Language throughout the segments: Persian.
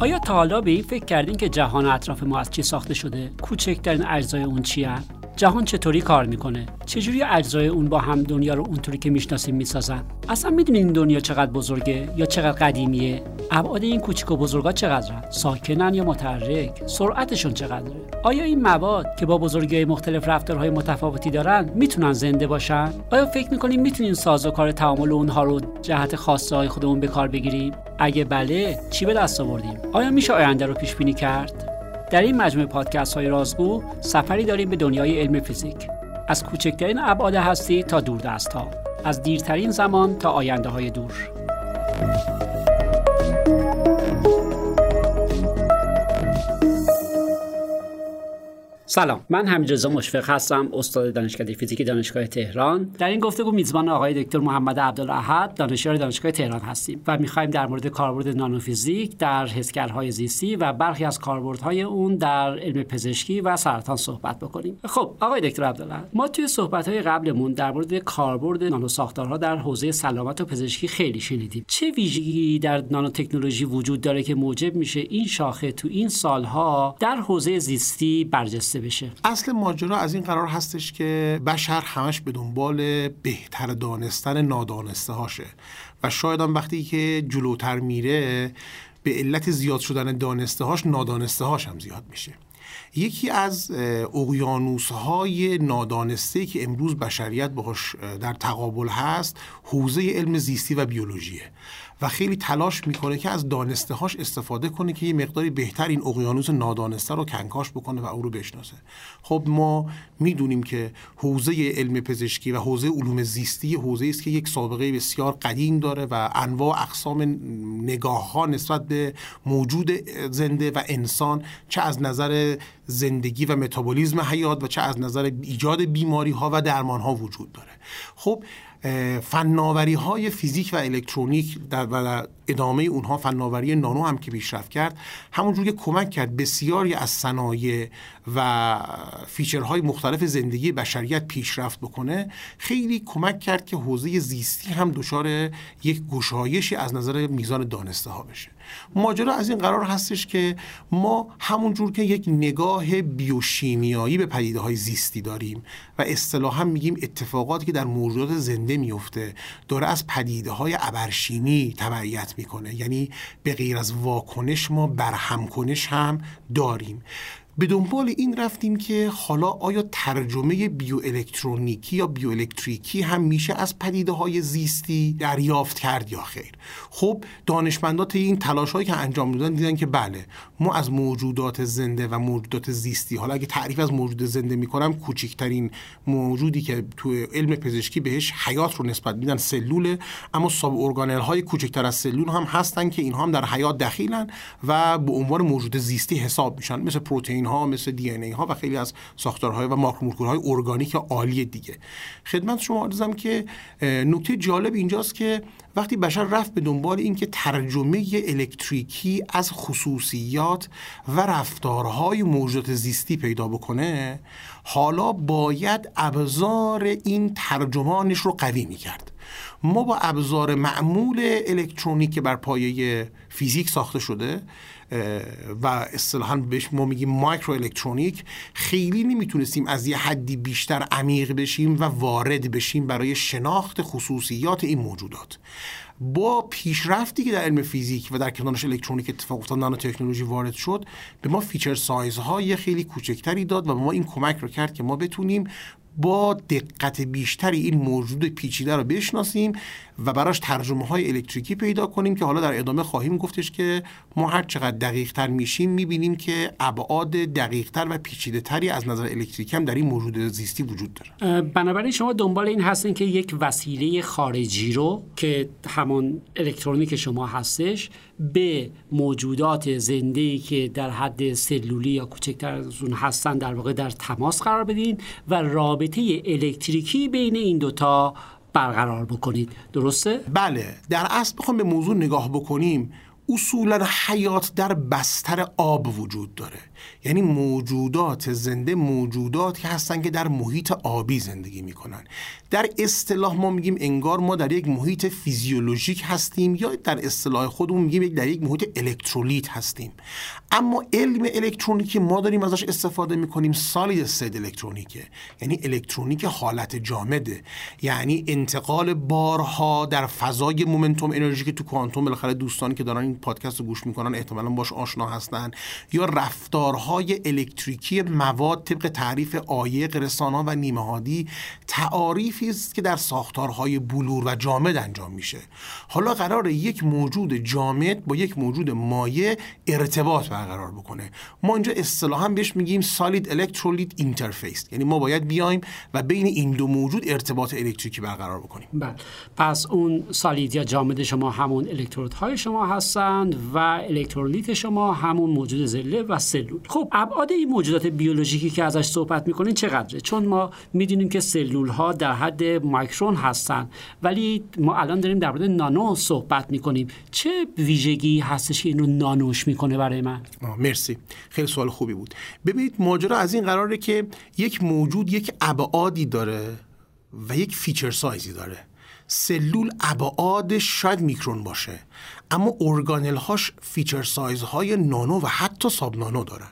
آیا تا حالا به این فکر کردین که جهان اطراف ما از چی ساخته شده؟ کوچکترین اجزای اون چی جهان چطوری کار می‌کنه؟ چجوری اجزای اون با هم دنیا رو اونطوری که می‌شناسیم می‌سازن؟ اصلا می‌دونین این دنیا چقدر بزرگه یا چقدر قدیمیه؟ ابعاد این کوچیک و بزرگا چقدرن؟ ساکنن یا متحرک؟ سرعتشون چقدره؟ آیا این مواد که با بزرگی مختلف رفتارهای متفاوتی دارن می‌تونن زنده باشن؟ آیا فکر می‌کنیم می‌تونیم سازوکار تعامل اونها رو جهت خاصه های خودمون به کار بگیریم؟ اگه بله چی به دست آوردیم؟ آیا میشه آینده رو پیش بینی کرد؟ در این مجموعه پادکست های رازگو سفری داریم به دنیای علم فیزیک. از کوچکترین ابعاد هستی تا دوردست ها از دیرترین زمان تا آینده های دور. سلام. من حمیدرضا مشفق هستم استاد دانشکده فیزیک دانشگاه تهران. در این گفتگو میزبان آقای دکتر محمد عبدالاحد دانشیار دانشگاه تهران هستیم و می‌خواهیم در مورد کاربرد نانوفیزیک در حسگرهای زیستی و برخی از کاربردهای اون در علم پزشکی و سرطان صحبت بکنیم. خب آقای دکتر عبدالاحد ما توی صحبتهای قبلمون در مورد کاربرد نانوساختارها در حوزه سلامت و پزشکی خیلی شنیدیم. چه ویژگی در نانوتکنولوژی وجود داره که موجب میشه این شاخه تو این سالها در حوزه زیستی برجسته بشه. اصل ماجرا از این قرار هستش که بشر همش به دنبال بهتر دانستن نادانسته هاشه و شاید هم وقتی که جلوتر میره به علت زیاد شدن دانسته هاش نادانسته هاش هم زیاد میشه. یکی از اقیانوس های نادانسته که امروز بشریت باهاش در تقابل هست حوزه علم زیستی و بیولوژیه. و خیلی تلاش می‌کنه که از دانسته هاش استفاده کنه که یه مقداری بهتر این اقیانوس نادانسته رو کنکاش بکنه و او رو بشناسه. خب ما می‌دونیم که حوزه علم پزشکی و حوزه علوم زیستی حوزه است که یک سابقه بسیار قدیم داره و انواع اقسام نگاه ها نسبت به موجود زنده و انسان چه از نظر زندگی و متابولیزم حیات و چه از نظر ایجاد بیماری ها و درمان ها وجود داره. خب فناوری های فیزیک و الکترونیک در و ادامه اونها فناوری نانو هم که پیشرفت کرد همونجور که کمک کرد بسیاری از صنایع و feature های مختلف زندگی بشریت پیشرفت بکنه خیلی کمک کرد که حوزه زیستی هم دچار یک گشایشی از نظر میزان دانسته ها بشه. ماجرا از این قرار هستش که ما همونجور که یک نگاه بیوشیمیایی به پدیده های زیستی داریم و اصطلاحا میگیم اتفاقاتی که در موجودات زنده میفته داره از پدیده های ابرشینی تبعیت می‌کنه. یعنی به غیر از واکنش ما برهمکنش هم داریم. به دنبال این رفتیم که حالا آیا ترجمه بیوالکترونیکی یا بیوالکتریکی هم میشه از پدیده های زیستی دریافت کرد یا خیر؟ خب دانشمندات این تلاش هایی که انجام دادن دیدن که بله ما از موجودات زنده و موجودات زیستی حالا اگه تعریف از موجود زنده می‌کنم کوچکترین موجودی که تو علم پزشکی بهش حیات رو نسبت میدن سلوله اما ساب ارگانل های کوچکتر از سلول هم هستن که اینها هم در حیات دخیلن و به عنوان موجود زیستی حساب میشن مثل پروتئین ها مثل دی ای ها و خیلی از ساختارهای و ماکرومولکولهای ارگانیک عالی دیگه. خدمت شما عرضم که نکته جالب اینجاست که وقتی بشر رفت به دنبال اینکه ترجمه الکتریکی از خصوصیات و رفتارهای موجودات زیستی پیدا بکنه حالا باید ابزار این ترجمانش رو قوی می‌کرد. ما با ابزار معمول الکترونیک که بر پایه فیزیک ساخته شده و اصطلاحا بهش ما میگیم مایکرو الکترونیک خیلی نمی‌تونستیم از یه حدی بیشتر عمیق بشیم و وارد بشیم برای شناخت خصوصیات این موجودات. با پیشرفتی که در علم فیزیک و در کنارش الکترونیک اتفاق افتاد نانو تکنولوژی وارد شد به ما feature size های خیلی کوچکتری داد و به ما این کمک رو کرد که ما بتونیم با دقت بیشتری این موجود پیچیده رو بشناسیم و براش ترجمه های الکتریکی پیدا کنیم که حالا در ادامه خواهیم گفتش که ما هر چقدر دقیق تر میشیم می‌بینیم که ابعاد دقیق تر و پیچیده تری از نظر الکتریکی هم در این موجود زیستی وجود داره. بنابراین شما دنبال این هستین که یک وسیله خارجی رو که همان الکترونیک شما هستش به موجودات زنده که در حد سلولی یا کوچکتر از اون هستن در واقع در تماس قرار بدین و رابطه الکتریکی بین این دوتا برقرار بکنید. درسته؟ بله. در اصل بخوام به موضوع نگاه بکنیم. اصولا حیات در بستر آب وجود داره. یعنی موجودات زنده موجوداتی هستن که در محیط آبی زندگی می‌کنن. در اصطلاح ما میگیم انگار ما در یک محیط فیزیولوژیک هستیم یا در اصطلاح خودمون میگیم در یک محیط الکترولیت هستیم. اما علم الکترونیکی ما داریم ازش استفاده می‌کنیم. سالید سید الکترونیکه. یعنی الکترونیک حالت جامده یعنی انتقال بارها در فضای مومنتوم انرژی که تو کوانتوم بالاخره دوستانی که دارن پادکست رو گوش می‌کنن احتمالا باش آشنا هستن. یا رفتارهای الکتریکی مواد طبق تعریف عایق رسانا و نیمه هادی تعاریفی است که در ساختارهای بلور و جامد انجام میشه. حالا قراره یک موجود جامد با یک موجود مایع ارتباط برقرار بکنه. ما اینجا اصطلاحا بهش میگیم solid electrolyte interface یعنی ما باید بیایم و بین این دو موجود ارتباط الکتریکی برقرار بکنیم. بله. پس اون solid یا جامد شما همون الکترودهای شما هستند و الکترولیت شما همون موجود زنده و سلول. خب ابعاد این موجودات بیولوژیکی که ازش صحبت می‌کنین چقدره؟ چون ما می‌دونیم که سلول ها در حد micron هستن ولی ما الان داریم در مورد نانو صحبت می‌کنیم. چه ویژگی هستش که اینو نانوش می‌کنه برای من؟ مرسی. خیلی سوال خوبی بود. ببینید ماجرا از این قراره که یک موجود یک ابعادی داره و یک feature size ی داره. سلول ابعادش شاید میکرون باشه اما ارگانل هاش feature size های نانو و حتی sub nano دارن.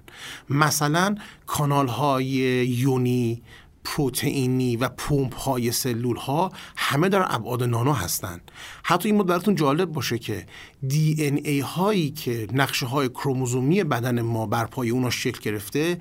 مثلا کانال های یونی پروتئینی و پمپ های سلول ها همه در ابعاد نانو هستند حتی این براتون جالب باشه که دی ان ای هایی که نقشه های کروموزومی بدن ما بر پای اونا شکل گرفته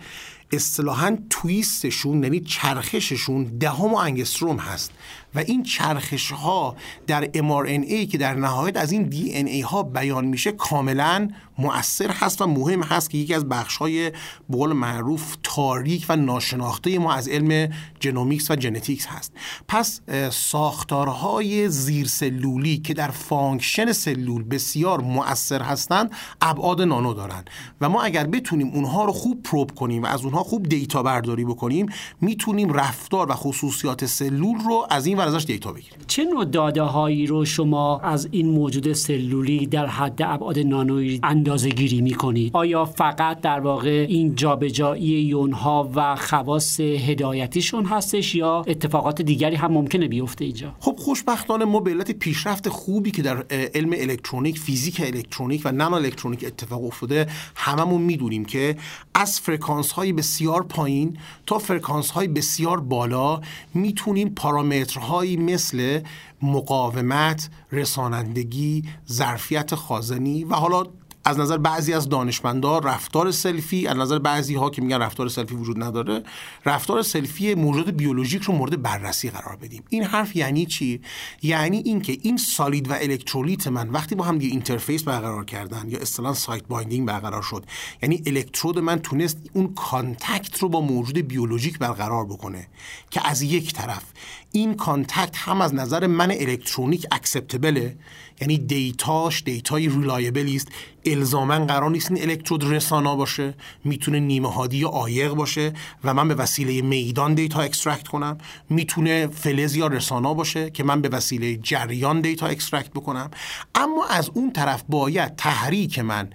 اصطلاحا twist شون یعنی چرخششون دهم انگستروم هست. و این چرخش ها در mRNA که در نهایت از این DNA ها بیان میشه کاملا مؤثر هست و مهم هست که یکی از بخش های بقول معروف تاریک و ناشناخته ما از علم genomics و genetics هست. پس ساختارهای زیرسلولی که در function سلول بسیار مؤثر هستند ابعاد نانو دارند و ما اگر بتونیم اونها رو خوب probe کنیم و از اونها خوب data برداری بکنیم می‌تونیم رفتار و خصوصیات سلول رو از این ازش دیتا بگیریم. چه نوع داده هایی رو شما از این موجود سلولی در حد ابعاد نانویی اندازه گیری می کنید آیا فقط در واقع این جابجایی یون ها و خواص هدایتیشون هستش یا اتفاقات دیگری هم ممکنه بیفته اینجا؟ خب خوشبختانه ما به علت پیشرفت خوبی که در علم الکترونیک فیزیک الکترونیک و نانو الکترونیک اتفاق افتاده هممون می‌دونیم که از فرکانس های بسیار پایین تا فرکانس های بسیار بالا می‌تونیم پارامترها هایی مثل مقاومت، رسانندگی، ظرفیت خازنی و حالا از نظر بعضی از دانشمندا رفتار سلفی از نظر بعضی ها که میگن رفتار سلفی وجود نداره رفتار سلفی موجود بیولوژیک رو مورد بررسی قرار بدیم. این حرف یعنی چی؟ یعنی اینکه این solid و الکترولیت من وقتی با هم دیگه interface برقرار کردن یا اصطلاحا site binding برقرار شد یعنی الکترود من تونست اون contact رو با موجود بیولوژیک برقرار بکنه که از یک طرف این contact هم از نظر من الکترونیک acceptable ه یعنی data ش data ی reliable ی است. الزاما قرار نیست این الکترود رسانا باشه می‌تونه نیمه هادی یا عایق باشه و من به وسیله میدان data extract کنم. می‌تونه فلز یا رسانا باشه که من به وسیله جریان data extract بکنم. اما از اون طرف باید تحریک من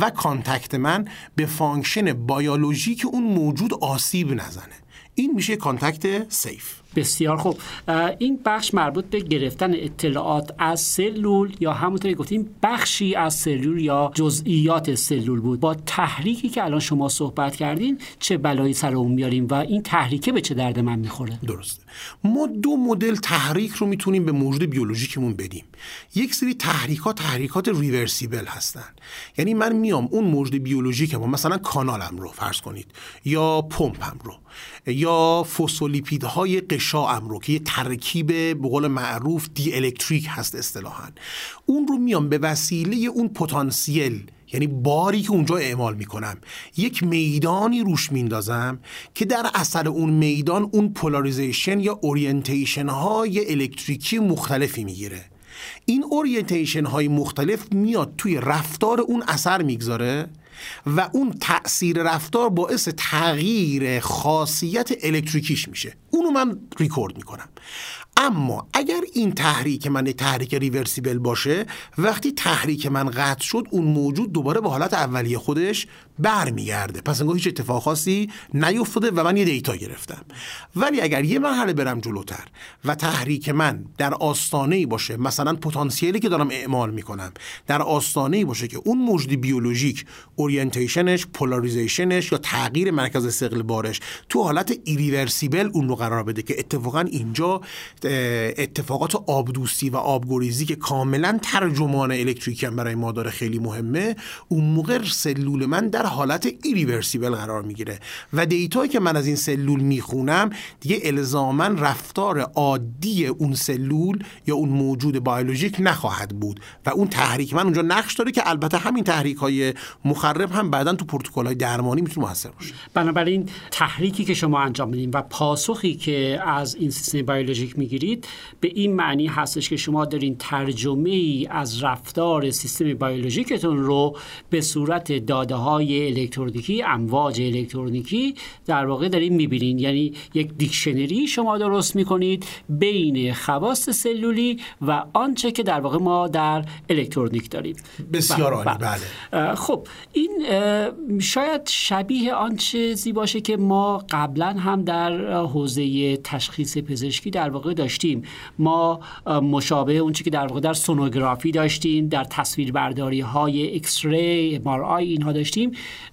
و contact من به function بیولوژیک اون موجود آسیب نزنه. این میشه contact safe بسیار خوب. این بخش مربوط به گرفتن اطلاعات از سلول یا همونطوری گفتیم بخشی از سلول یا جزئیات سلول بود. با تحریکی که الان شما صحبت کردین چه بلایی سر اون میاریم و این تحریکه به چه درد من می‌خوره؟ درسته. ما دو مدل تحریک رو می‌تونیم به موجود بیولوژیکمون بدیم. یک سری تحریکات تحریکات ریورسیبل هستن. یعنی من میام اون موجود بیولوژیکم مثلا کانالم رو فرض کنید یا پمپم رو یا فسفولیپیدهای قشاعم رو که یه ترکیب به قول معروف دی الکتریک هست اصطلاحا. اون رو میام به وسیله اون پتانسیل یعنی باری که اونجا اعمال می‌کنم یک میدانی روش میندازم که در اثر اون میدان اون polarization یا orientation های الکتریکی مختلفی می‌گیره. این orientation های مختلف میاد توی رفتار اون اثر می‌گذاره؟ و اون تاثیر رفتار باعث تغییر خاصیت الکتریکیش میشه. اونو من ریکورد می‌کنم. اما اگر این تحریک من تحریک reversible باشه وقتی تحریک من قطع شد اون موجود دوباره به حالت اولیه خودش برمیگرده. پس انگار هیچ اتفاق خاصی نیفتاده و من یه data گرفتم. ولی اگر یه مرحله برم جلوتر و تحریک من در آستانه باشه مثلا پتانسیلی که دارم اعمال می‌کنم در آستانه باشه که اون موجود بیولوژیک orientation ش polarization ش یا تغییر مرکز ثقل بارش تو حالت irreversible اون رو قرار بده که اتفاقا اینجا اتفاقات آبدوستی و آبگریزی که کاملا ترجمان الکتریکی هم برای ما داره خیلی مهمه اون موقع سلول من در حالت irreversible قرار می‌گیره. و data یی که من از این سلول می‌خونم دیگه الزاما رفتار عادی اون سلول یا اون موجود بیولوژیک نخواهد بود. و اون تحریک من اونجا نقش داره که البته همین تحریک های مخرب هم بعدا تو پروتکل های درمانی می‌تونه موثر باشه. بنابراین تحریکی که شما انجام میدین و پاسخی که از این سیستم بیولوژیک می‌گیرید به این معنی هستش که شما دارین ترجمه ای از رفتار سیستم بیولوژیکتون رو به صورت داده های الکترونیکی امواج الکترونیکی در واقع دارین می‌بینین. یعنی یک dictionary شما درست می‌کنید بین خواص سلولی و آنچه که در واقع ما در الکترونیک داریم. بسیار عالی بله, بله. خب این شاید شبیه آن چیزی باشه که ما قبلا هم در حوزه تشخیص پزشکی در واقع داشتیم. ما مشابه اونچه که در واقع در سونوگرافی داشتیم در تصویربرداری های X-ray MRI اینها داشتیم.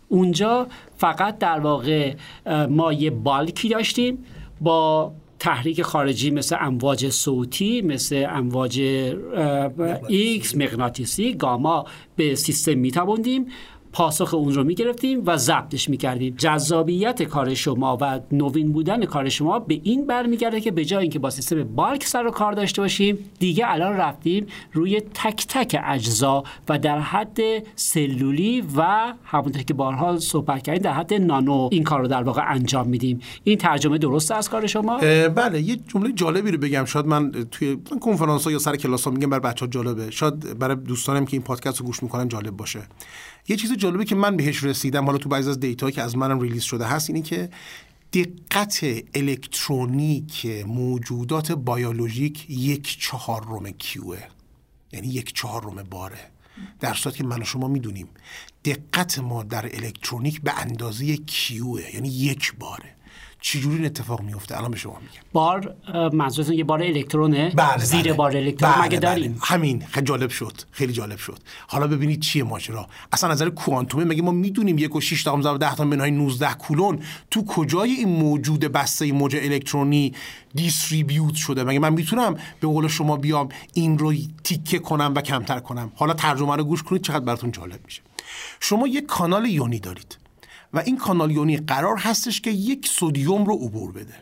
اونجا فقط در واقع ما یه bulk ی داشتیم با تحریک خارجی مثل امواج صوتی مثل امواج ایکس مغناطیسی گاما به سیستم می‌تابوندیم. پاسخ اون رو می‌گرفتیم و ضبطش می‌کردیم. جذابیت کار شما و نوین بودن کار شما به این برمیگرده که به جای اینکه با سیستم bulk سر و کار داشته باشیم دیگه الان رفتیم روی تک تک اجزا و در حد سلولی و همونطور که بارها صحبت کردیم در حد نانو این کار رو در واقع انجام میدیم. این ترجمه درست از کار شما؟ بله یه جمله جالبی رو بگم. شاید من توی کنفرانس ها یا سر کلاس ها میگم برای بچه جالبه. شاید برای دوستانم که این پادکست رو گوش می‌کنن جالب باشه. یه چیز جالبی که من بهش رسیدم حالا تو بعضی از data که از منم release شده هست اینه که دقت الکترونیک موجودات بیولوژیک یک چهارم q ئه یعنی یک چهارم باره. در صورتی که من و شما می‌دونیم دقت ما در الکترونیک به اندازه کیوه یعنی یک باره. چجوری این اتفاق میفته الان به شما میگم. بار منظورتون یه بار الکترونه؟ بله زیر بله. بار الکترون؟ بله مگه بله. داریم؟ همین. خیلی جالب شد. خیلی جالب شد. حالا ببینید چیه ماجرا. اصلا نظر کوانتومه. مگه ما می‌دونیم یک و 6 تا ضرب 10 تا منهای 19 کولون تو کجای این موجود بسته موج الکترونی دیستریبیوت شده؟ مگه من می‌تونم به قول شما بیام این رو تیکه کنم و کمتر کنم؟ حالا ترجمه رو گوش کنید. چقدر براتون جالب میشه. شما یک کانال یونی دارید. و این کانال یونی قرار هستش که یک سودیوم رو عبور بده.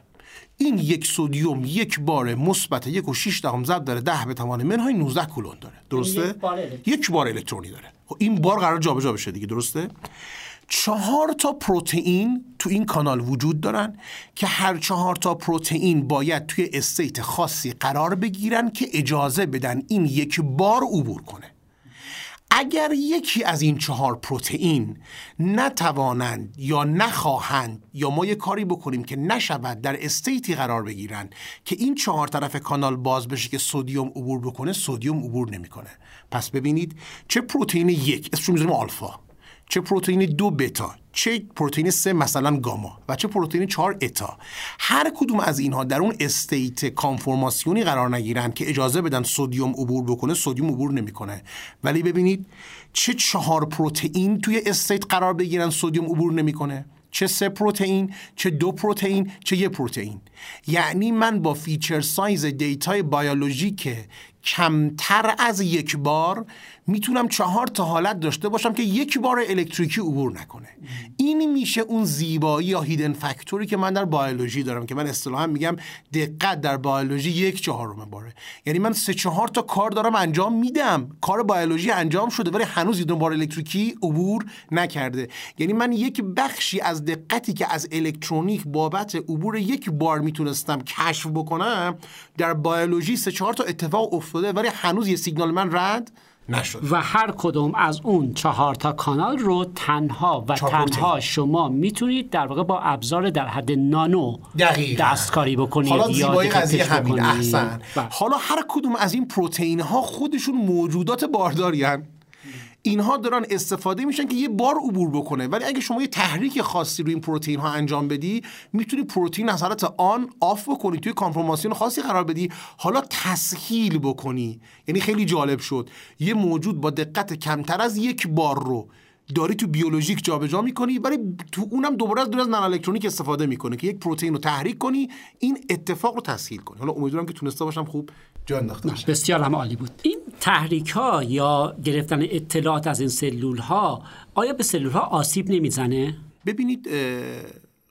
این یک سودیوم یک بار مثبت یک و 6 دهم ضرب داره 10 به توان منهای 19 کولون داره. درسته؟ یک بار الکترون. یک بار الکترونی داره. خب این بار قرار جابجا بشه دیگه درسته؟ چهار تا پروتئین تو این کانال وجود دارن که هر چهار تا پروتئین باید توی استیت خاصی قرار بگیرن که اجازه بدن این یک بار عبور کنه. اگر یکی از این چهار پروتئین نتوانند یا نخواهند یا ما یه کاری بکنیم که نشود در استیتی قرار بگیرن که این چهار طرف کانال باز بشه که سودیوم عبور بکنه سودیوم عبور نمی‌کنه. پس ببینید چه پروتئین یک اسمش می‌ذاریم آلفا. چه پروتئین دو بتا چه پروتئین سه مثلا گاما و چه پروتئین چهار اتا. هر کدوم از اینها در اون state کانفورماسیونی قرار نگیرن که اجازه بدن سودیوم عبور بکنه سودیوم عبور نمی‌کنه. ولی ببینید چه چهار پروتئین توی state قرار بگیرن سودیوم عبور نمی‌کنه؟ چه سه پروتئین چه دو پروتئین چه یه پروتئین. یعنی من با feature size data ی بیولوژیک کمتر از یک بار می‌تونم چهار تا حالت داشته باشم که یک بار الکتریکی عبور نکنه. این میشه اون زیبایی یا هیدن فاکتوری که من در بیولوژی دارم که من اصطلاحا میگم دقت در بیولوژی یک چهارم باره. یعنی من سه چهار تا کار دارم انجام میدم. کار بیولوژی انجام شده ولی هنوز یه بار الکتریکی عبور نکرده. یعنی من یک بخشی از دقتی که از الکترونیک بابت عبور یک بار می‌تونستم کشف بکنم در بیولوژی سه چهار تا اتفاق افتاده ولی هنوز یه سیگنال من رد نشد و هر کدوم از اون چهار تا کانال رو تنها و تنها شما می‌تونید در واقع با ابزار در حد نانو دقیقا. دستکاری بکنید حالا زیبایی قضیه همین. احسن بله. حالا هر کدوم از این پروتئین ها خودشون موجودات بارداری هن. اینها دارن استفاده میشن که یه بار عبور بکنه. ولی اگه شما یه تحریک خاصی روی این پروتئین ها انجام بدی می‌تونی پروتئین از آن آف بکنی توی کانفرماسیون خاصی قرار بدی حالا تسهیل بکنی. یعنی خیلی جالب شد. یه موجود با دقت کمتر از یک بار رو داری تو بیولوژیک جابجا می‌کنی ولی تو اونم دوباره از دور از نانو الکترونیک استفاده می‌کنه که یک پروتئین رو تحریک کنی این اتفاق رو تسهیل کنی. حالا امیدوارم که تونسته باشم خوب جا انداخته بسیار هم عالی بود. این تحریک ها یا گرفتن اطلاعات از این سلول ها آیا به سلول ها آسیب نمی‌زنه؟ ببینید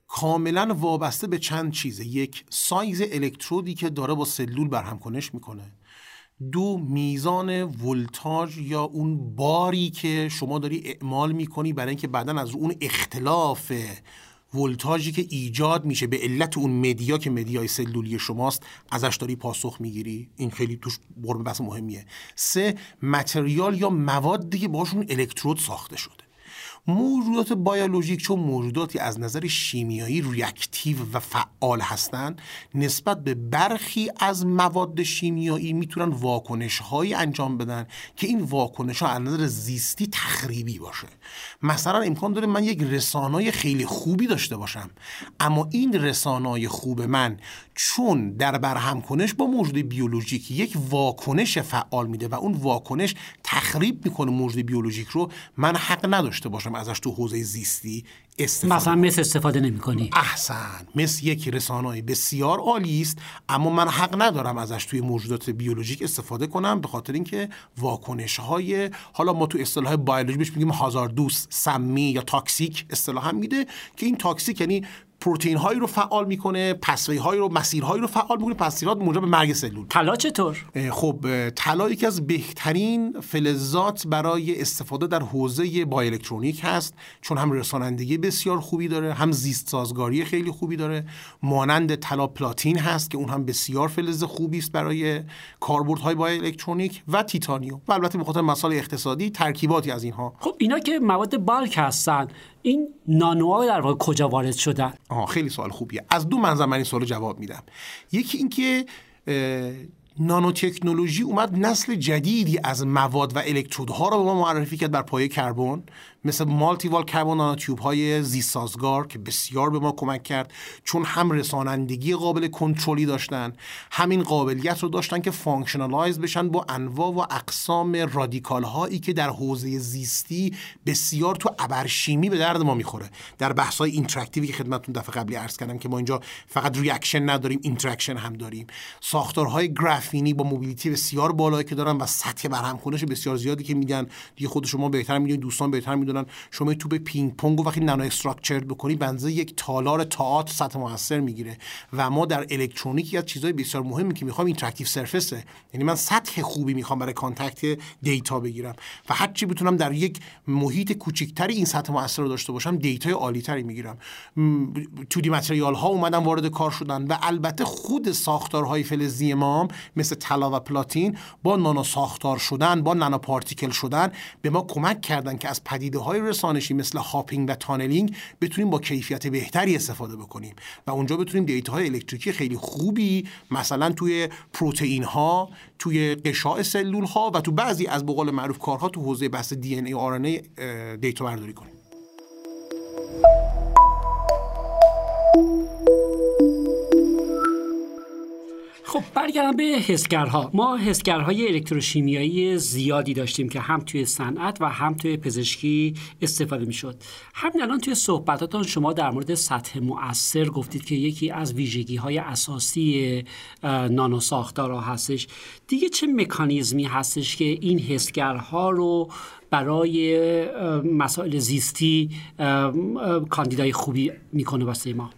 کاملا وابسته به چند چیزه یک سایز الکترودی که داره با سلول برهم کنش می‌کنه دو میزان ولتاژ یا اون باری که شما داری اعمال می‌کنی برای اینکه بعدا از اون اختلاف ولتاژی که ایجاد میشه به علت اون media که media ی سلولی شماست ازش داری پاسخ می‌گیری. این خیلی توش خب بحث مهمیه. سه متریال یا موادی که باشون الکترود ساخته شده موجودات بیولوژیک چون موجوداتی از نظر شیمیایی ریاکتیو و فعال هستند نسبت به برخی از مواد شیمیایی می‌تونن واکنش هایی انجام بدن که این واکنش ها از نظر زیستی تخریبی باشه. مثلا امکان داره من یک رسانای خیلی خوبی داشته باشم اما این رسانای خوب من چون در برهم کنش با موجود بیولوژیک یک واکنش فعال میده و اون واکنش تخریب می‌کنه موجود بیولوژیک رو من حق نداشته باشم ازش تو حوزه زیستی استفاده مثلا مثل استفاده نمی کنی احسن. مثل یک رسانه بسیار عالی است اما من حق ندارم ازش توی موجودات بیولوژیک استفاده کنم به خاطر اینکه واکنش های حالا ما تو اصطلاح بیولوژی بهش میگیم هازاردوس سمی یا تاکسیک اصطلاح هم میده که این toxic یعنی پروتئین هایی رو فعال می‌کنه pathway هایی رو مسیرهایی رو فعال می‌کنه پسیرات موجب مرگ سلول. طلا چطور؟ خب طلا یکی از بهترین فلزات برای استفاده در حوزه بایوالکترونیک هست چون هم رسانندگی بسیار خوبی داره هم زیست سازگاری خیلی خوبی داره. مانند طلا پلاتین هست که اون هم بسیار فلز خوبی است برای کاربردهای بایوالکترونیک و تیتانیوم. و البته به خاطر مسائل اقتصادی ترکیباتی از اینها. خب اینا که مواد bulk هستن این نانوها در واقع کجا وارد شدن؟ آها خیلی سوال خوبیه. از دو منظر من این سوال جواب میدم. یکی اینکه نانو تکنولوژی اومد نسل جدیدی از مواد و الکترودها رو به ما معرفی کرد بر پایه کربن. مثل multi-wall nanotube های زیست سازگار که بسیار به ما کمک کرد چون هم رسانندگی قابل کنترلی داشتن همین قابلیت رو داشتن که functionalize بشن با انواع و اقسام رادیکال هایی که در حوزه زیستی بسیار تو ابرشیمی به درد ما می‌خوره. در بحث های interactive ی که خدمتتون دفعه قبلی عرض کردم که ما اینجا فقط reaction نداریم interaction هم داریم. ساختارهای گرافینی با mobility بسیار بالایی که دارن و سطح برهم بسیار زیادی که میدن دیگه خود شما بهتر می‌دونید دوستان بهتر می‌دونن شما توپ پینگ پونگ و وقتی nano structured بکنی بنزه یک تالار تئاتر سطح موثر می‌گیره و ما در الکترونیک از چیزای بسیار مهمی که می‌خوام interactive surface ه یعنی من سطح خوبی می‌خوام برای contact دیتا بگیرم. و هر چی بتونم در یک محیط کوچیکتری این سطح موثر رو داشته باشم دیتای عالی تری می‌گیرم. 2D material ها اومدن وارد کار شدن و البته خود ساختارهای فلزی ما مثل طلا و پلاتین با نانو ساختار شدن با nano particle شدن به ما کمک کردن که از پدیده های رسانشی مثل hopping و tunneling بتونیم با کیفیت بهتری استفاده بکنیم و اونجا بتونیم دیتا های الکتریکی خیلی خوبی مثلا توی پروتئین ها توی قشاع سلول ها و تو بعضی از بقول معروف کارها تو حوزه بحث دی ان ای آر ان ای دیتا برداری کنیم. خب برگردم به حسگرها. ما حسگرهای الکتروشیمیایی زیادی داشتیم که هم توی صنعت و هم توی پزشکی استفاده می‌شد. همین الان توی صحبتاتون شما در مورد سطح مؤثر گفتید که یکی از ویژگی های اساسی نانو ساختارها هستش. دیگه چه مکانیزمی هستش که این حسگرها رو برای مسائل زیستی کاندیدای خوبی می‌کنه واسه ما.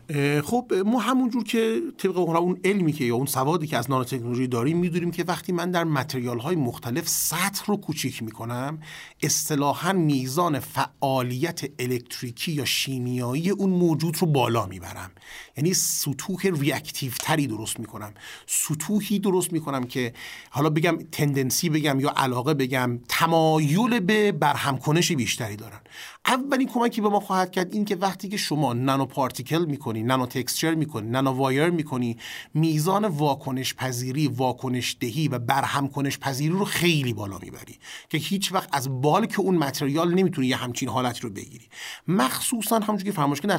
خب ما همونجور که طبق اون علمی که یا اون سوادی که از نانو تکنولوژی داریم می‌دونیم که وقتی من در متریال های مختلف سطح رو کوچیک می‌کنم اصطلاحا میزان فعالیت الکتریکی یا شیمیایی اون موجود رو بالا می‌برم. یعنی سطوح ریاکتیو تری درست می‌کنم. سطوحی درست می‌کنم که حالا بگم تندنسی بگم یا علاقه بگم تمایل به برهم کنش بیشتری دارن. اولین کمکی به ما خواهد کرد این که وقتی که شما نانو پارتیکل می‌کنی نانو تکسچر می‌کنی نانو وایر می‌کنی میزان واکنش پذیری واکنش دهی و برهم کنش پذیری رو خیلی بالا می‌بری که هیچ وقت از بال که اون متریال نمی‌تونی یه همچین حالت رو بگیری. مخصوصا همونجوری که فرمایش در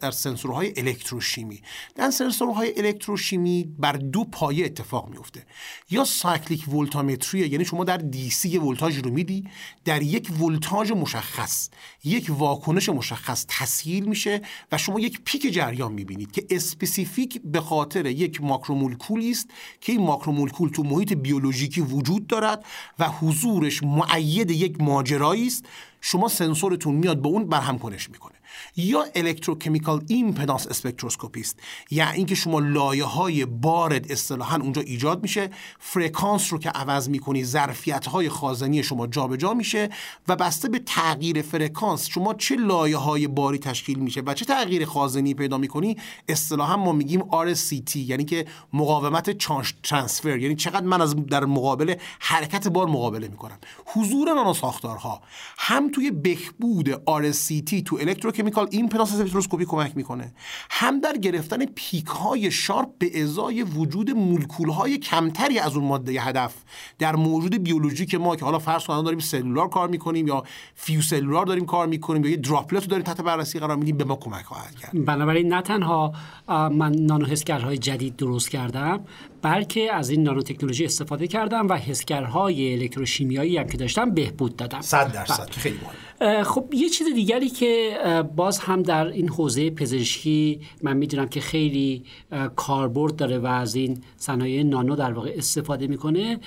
در سنسورهای الکتروشیمی. در سنسورهای الکتروشیمی بر دو پایه اتفاق میفته یا cyclic voltammetry یعنی شما در DC ولتاژ رو میدی در یک ولتاژ مشخص یک واکنش مشخص تسهیل میشه و شما یک پیک جریان می‌بینید که specific به خاطر یک ماکرومولکولی است که این ماکرومولکول تو محیط بیولوژیکی وجود دارد و حضورش مؤید یک ماجرایی است. شما سنسورتون میاد به اون برهم کنش می‌کنه. یا electrochemical impedance spectroscopy است یعنی اینکه شما لایه های بارد اصطلاحا اونجا ایجاد میشه فرکانس رو که عوض می‌کنی ظرفیت های خازنی شما جابجا جا میشه و بسته به تغییر فرکانس شما چه لایه های باری تشکیل میشه و چه تغییر خازنی پیدا می‌کنی اصطلاحا ما میگیم RCT یعنی که مقاومت transfer یعنی چقدر من از در مقابل حرکت بار مقابله می‌کنم. حضور نانو ساختارها هم توی بهبود RCT تو electrochemical impedance spectroscopy کمک می‌کنه. هم در گرفتن پیک های sharp به ازای وجود مولکول های کمتری از اون ماده هدف در موجود بیولوژیک ما که حالا فرض کنید داریم cellular کار می‌کنیم یا few cellular داریم کار می‌کنیم یا یه droplet رو داریم تحت بررسی قرار میدیم به ما کمک خواهد کرد. بنابراین نه تنها من نانو حسگرهای جدید درست کردم بلکه از این نانو تکنولوژی استفاده کردم و حسگرهای الکتروشیمیایی هم که داشتم بهبود دادم. 100 درصد. بله. خیلی خب یه چیز دیگری که باز هم در این حوزه پزشکی من می‌دونم که خیلی کاربرد داره و از این صنایع نانو در واقع استفاده می‌کنه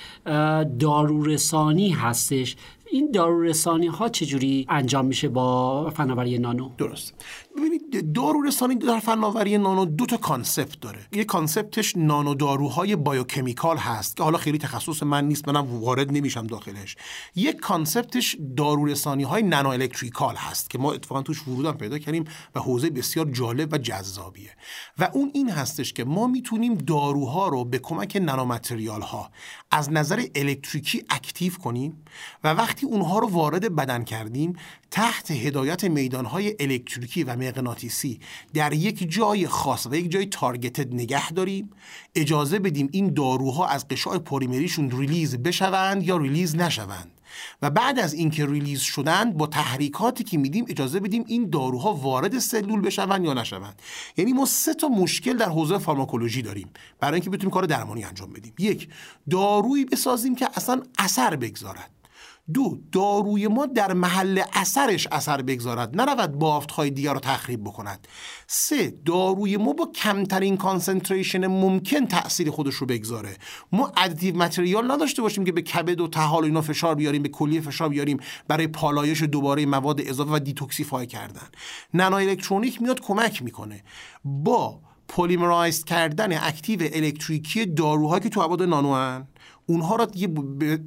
دارورسانی هستش. این دارورسانی ها چجوری انجام میشه با فناوری نانو؟ درست. ببینید دارورسانی در فناوری نانو دو تا concept داره. یه concept ش نانو داروهای biochemical هست که حالا خیلی تخصص من نیست منم وارد نمیشم داخلش. یک concept ش دارورسانی های nano electrical هست که ما اتفاقا توش ورودم پیدا کردیم و حوزه بسیار جالب و جذابیه. و اون این هستش که ما می‌تونیم داروها رو به کمک nanomaterial ها از نظر الکتریکی active کنیم و وقتی اونها رو وارد بدن کردیم تحت هدایت میدانهای الکتریکی و مغناطیسی در یک جای خاص و یک جای targeted نگه داریم. اجازه بدیم این داروها از غشای پلیمریشون release بشوند یا release نشوند. و بعد از اینکه release شدن با تحریکاتی که میدیم اجازه بدیم این داروها وارد سلول بشوند یا نشوند. یعنی ما سه تا مشکل در حوزه فارماکولوژی داریم برای اینکه بتونیم کار درمانی انجام بدیم. یک دارویی بسازیم که اصلا اثر بگذارد. دو داروی ما در محل اثرش اثر بگذارد نرود بافت های دیگر رو تخریب بکند. سه داروی ما با کمترین concentration ممکن تاثیر خودش رو بگذاره. ما additive material نداشته باشیم که به کبد و طحال اینا فشار بیاریم به کلیه فشار بیاریم برای پالایش دوباره مواد اضافه و detoxify کردن. نانو الکترونیک میاد کمک می‌کنه. با polymerize کردن active الکتریکی داروهایی که تو ابعاد نانو اونها را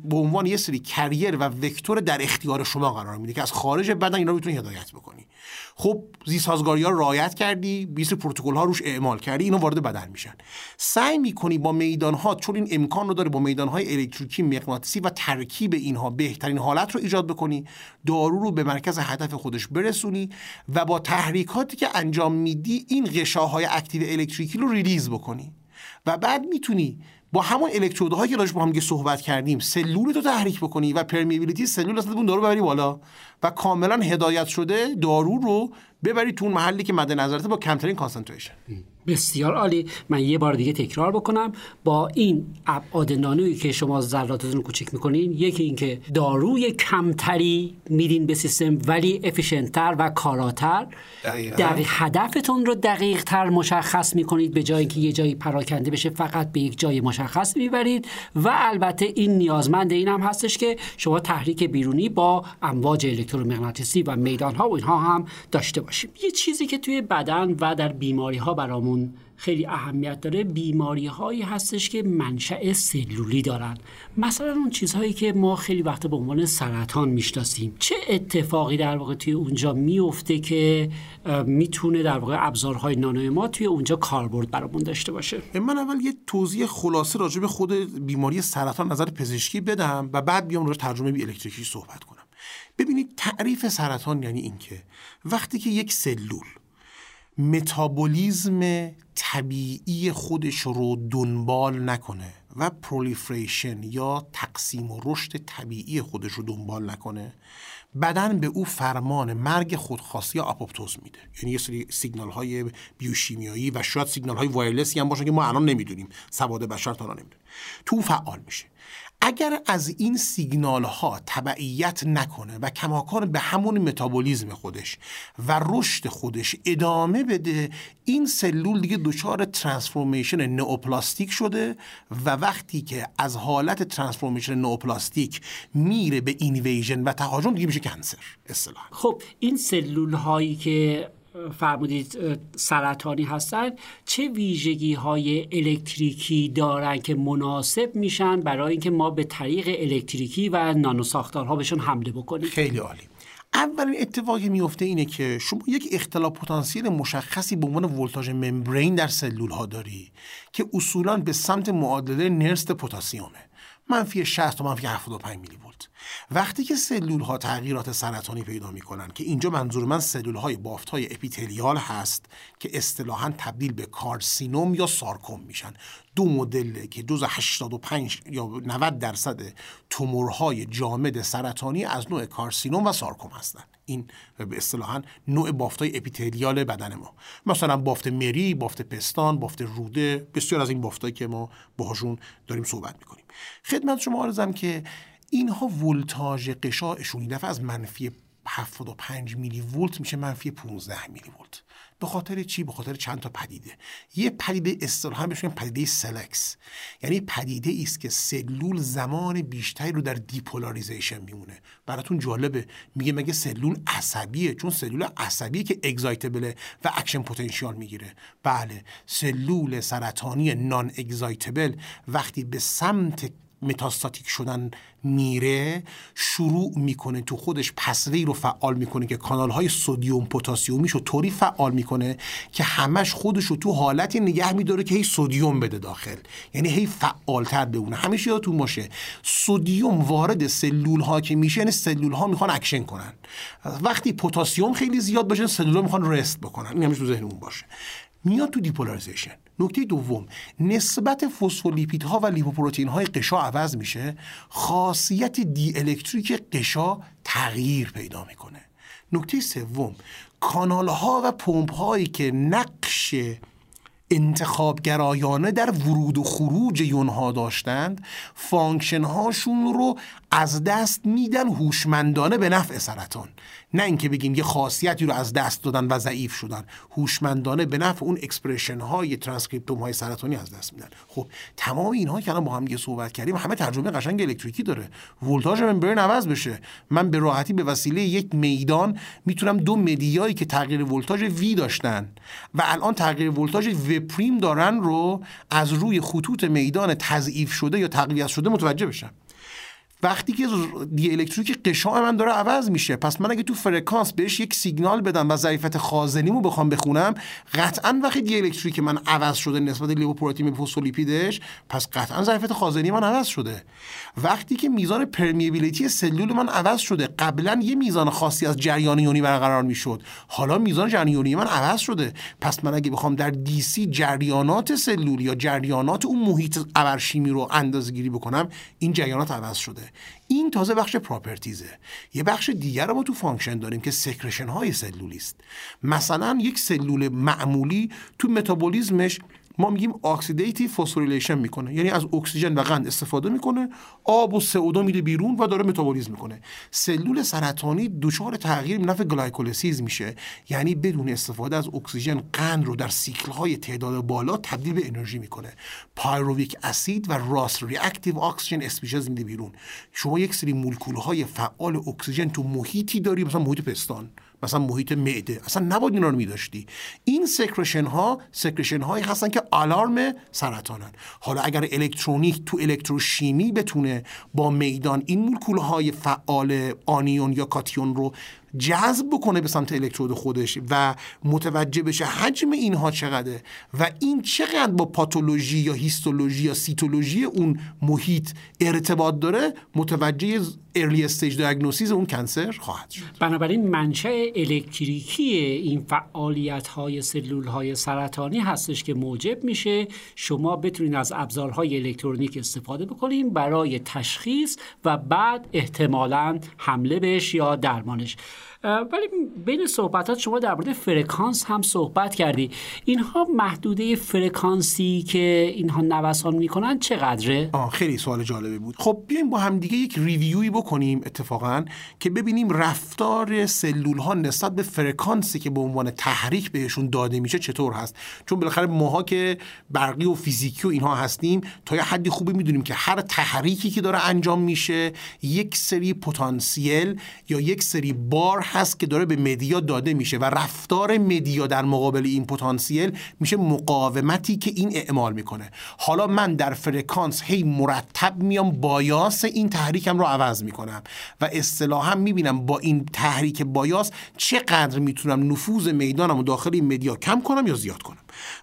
به عنوان یه سری carrier و vector در اختیار شما قرار میده که از خارج بدن اینا رو می‌تونی هدایت بکنی. خب زیست سازگاری ها رعایت کردی 20 پروتکل ها روش اعمال کردی اینو وارد بدن میشن. سعی می‌کنی با میدان ها چون این امکان رو داره با میدان های الکتریکی مغناطیسی و ترکیب اینها بهترین حالت رو ایجاد بکنی دارو رو به مرکز هدف خودش برسونی و با تحریکاتی که انجام میدی این غشاهای active الکتریکی رو release بکنی. و بعد می‌تونی با همون الکترودهایی که راجع با هم صحبت کردیم سلول رو تحریک بکنی و permeability سلول اصلا اون دارو ببری بالا و کاملا هدایت شده دارو رو ببرید تو اون محلی که مد نظرته با کمترین concentration. بسیار عالی. من یه بار دیگه تکرار بکنم. با این ابعاد نانویی که شما ذراتتون رو کوچک می‌کنین یکی اینکه داروی کمتری میدین به سیستم ولی efficient تر و کاراتر. دقیق هدفتون رو دقیق تر مشخص می‌کنید به جای اینکه یه جایی پراکنده بشه فقط به یک جای مشخص می‌برید. و البته این نیازمند این هم هستش که شما تحریک بیرونی با امواج الکترومغناطیسی و میدان ها و اینها هم داشته باشیم یه چیزی که توی بدن و در بیماری ها برامون خیلی اهمیت داره بیماری هایی هستش که منشأ سلولی دارن. مثلا اون چیزهایی که ما خیلی وقت به عنوان سرطان می‌شناسیم. چه اتفاقی در واقع توی اونجا میفته که می‌تونه در واقع ابزارهای نانوی ما توی اونجا کاربرد برامون داشته باشه؟ من اول یه توضیح خلاصه راجع به خود بیماری سرطان نظر پزشکی بدم و بعد بیام روش ترجمه بی الکتریکی صحبت کنم. ببینید تعریف سرطان یعنی اینکه وقتی که یک سلول متابولیزم طبیعی خودش رو دنبال نکنه و proliferation یا تقسیم و رشد طبیعی خودش رو دنبال نکنه بدن به او فرمان مرگ خودخواسته یا آپوپتوز میده. یعنی یه سری سیگنال های بیوشیمیایی و شاید سیگنال های wireless ی هم باشن که ما الان نمی‌دونیم. سواد بشر تا نمی‌دونیم تو فعال میشه. اگر از این سیگنال ها تبعیت نکنه و کماکان به همون متابولیزم خودش و رشد خودش ادامه بده این سلول دیگه دچار transformation neoplastic شده و وقتی که از حالت transformation neoplastic میره به invasion و تهاجم دیگه میشه cancer. اصطلاحا. خب این سلول هایی که فرمودید سرطانی هستن. چه ویژگی های الکتریکی دارن که مناسب میشن برای اینکه ما به طریق الکتریکی و نانو ساختارها بهشون حمله بکنیم؟ خیلی عالی. اولین اتفاقی میفته اینه که شما یک اختلاف پتانسیل مشخصی به عنوان ولتاژ ممبرین در سلول ها داری که اصولا به سمت معادله نرست پتاسیومه. منفی 60 تا منفی 75 میلی ولت. وقتی که سلول ها تغییرات سرطانی پیدا می‌کنن که اینجا منظور من سلول های بافت های اپیتلیال هست که اصطلاحا تبدیل به کارسینوم یا سارکوم میشن. دو مدل که جز 85 یا 90 درصد تومورهای جامد سرطانی از نوع کارسینوم و سارکوم هستند این به اصطلاحا نوع بافتای اپیتلیال بدن ما. مثلا بافت مری بافت پستان بافت روده بسیار از این بافتایی که ما باهاشون داریم صحبت می‌کنیم. خدمت شما آرزم که اینها ولتاژ قشاشون این دفعه از منفی 75 میلی ولت میشه منفی 15 میلی ولت به خاطر چی؟ به خاطر چند تا پدیده. یه پدیده اصطلاحا بهش پدیده سلکس. یعنی پدیده است که سلول زمان بیشتری رو در depolarization میمونه. براتون جالبه. میگه مگه سلول عصبیه؟ چون سلول عصبیه که excitable ه و action potential می‌گیره. بله. سلول سرطانی non-excitable وقتی به سمت metastatic شدن میره شروع می‌کنه تو خودش pathway رو فعال می‌کنه که کانال های sodium potassium یش رو طوری فعال می‌کنه که همش خودش رو تو حالتی نگه میداره که هی sodium بده داخل. یعنی هی فعالتر بمونه. همیشه یادتون باشه sodium وارد سلول ها که میشه یعنی سلول ها می‌خوان اکشن کنن. وقتی پتاسیم خیلی زیاد باشه سلول ها می‌خوان rest بکنن. این همیشه تو ذهنمون باشه. میاد تو depolarization نکته دوم نسبت فسفولیپیدها و لیپوپروتئین های غشا عوض میشه. خاصیت دی الکتریک غشا تغییر پیدا می‌کنه. نکته سوم کانال ها و پمپ هایی که نقش انتخابگرایانه در ورود و خروج یونها داشتند function هاشون رو از دست میدن هوشمندانه به نفع سرطان. نه اینکه بگیم یه خاصیتی رو از دست دادن و ضعیف شدن. هوشمندانه به نفع اون expression های ترانسکریپتوم های سرطانی از دست میدن. خب تمام اینها که الان با هم صحبت کردیم همه ترجمه قشنگ الکتریکی داره. ولتاژ membrane عوض بشه. من به راحتی به وسیله یک میدان می‌تونم دو media یی که تغییر ولتاژ V داشتن و الان تغییر ولتاژ V prime دارن رو از روی خطوط میدان تضعیف شده یا تقویت شده متوجه بشم. وقتی که دی الکتریک غشا من داره عوض میشه پس من اگه تو فرکانس بهش یک سیگنال بدم و ظرفیت خازنیمو بخوام بخونم قطعا وقتی دی الکتریک من عوض شده نسبت لیپوپروتئین به فسفولیپیدش پس قطعا ظرفیت خازنی من عوض شده. وقتی که میزان permeability سلول من عوض شده قبلا یه میزان خاصی از جریان یونی برقرار می‌شد. حالا میزان جریان یونی من عوض شده. پس من اگه بخوام در DC جریانات سلول یا جریانات اون محیط الکتروشیمی رو اندازه‌گیری بکنم این جریانات عوض شده. این تازه بخش properties ه. یه بخش دیگر رو ما تو function داریم که secretion های سلولی است مثلا یک سلول معمولی تو متابولیزمش ما میگیم oxidative phosphorylation می‌کنه. یعنی از اکسیژن و قند استفاده می‌کنه آب و CO2 میده بیرون و داره متابولیزم می‌کنه. سلول سرطانی دچار تغییر نفع glycolysis میشه. یعنی بدون استفاده از اکسیژن قند رو در سیکل های تعداد بالا تبدیل به انرژی می‌کنه. pyruvic acid و ROS reactive oxygen species میده بیرون. شما یک سری مولکول های فعال اکسیژن تو محیطی داری مثلا محیط پستان. مثلا محیط معده. اصلا نباید اینا رو میداشتی. این secretion ها secretion هایی هستن که آلارم سرطانن. حالا اگر الکترونیک تو الکتروشیمی بتونه با میدان این مولکول های فعال آنیون یا کاتیون رو جذب بکنه به سمت الکترود خودش و متوجه بشه حجم اینها چقدره و این چقدر با پاتولوژی یا هیستولوژی یا سیتولوژی اون محیط ارتباط داره متوجه early stage diagnosis اون cancer خواهد شد. بنابراین منشأ الکتریکی این فعالیت های سلول های سرطانی هستش که موجب میشه شما بتونید از ابزارهای الکترونیک استفاده بکنید برای تشخیص و بعد احتمالا حمله بهش یا درمانش. ولی بین صحبتات شما در مورد فرکانس هم صحبت کردی. اینها محدوده فرکانسی که اینها نوسان می‌کنن چقدره؟ آه خیلی سوال جالبی بود. خب بیایم با هم دیگه یک review ی بکنیم اتفاقا که ببینیم رفتار سلول ها نسبت به فرکانسی که به عنوان تحریک بهشون داده میشه چطور هست. چون بالاخره ماها که برقی و فیزیکی و اینها هستیم تا یه حدی خوبی می‌دونیم که هر تحریکی که داره انجام میشه یک سری پتانسیل یا یک سری بار هست که داره به media داده میشه و رفتار media در مقابل این پتانسیل میشه مقاومتی که این اعمال می‌کنه. حالا من در فرکانس هی مرتب میام bias این تحریکم رو عوض می‌کنم و اصطلاحا می‌بینم با این تحریک bias چقدر می‌تونم نفوذ میدانم رو داخل این media کم کنم یا زیاد کنم.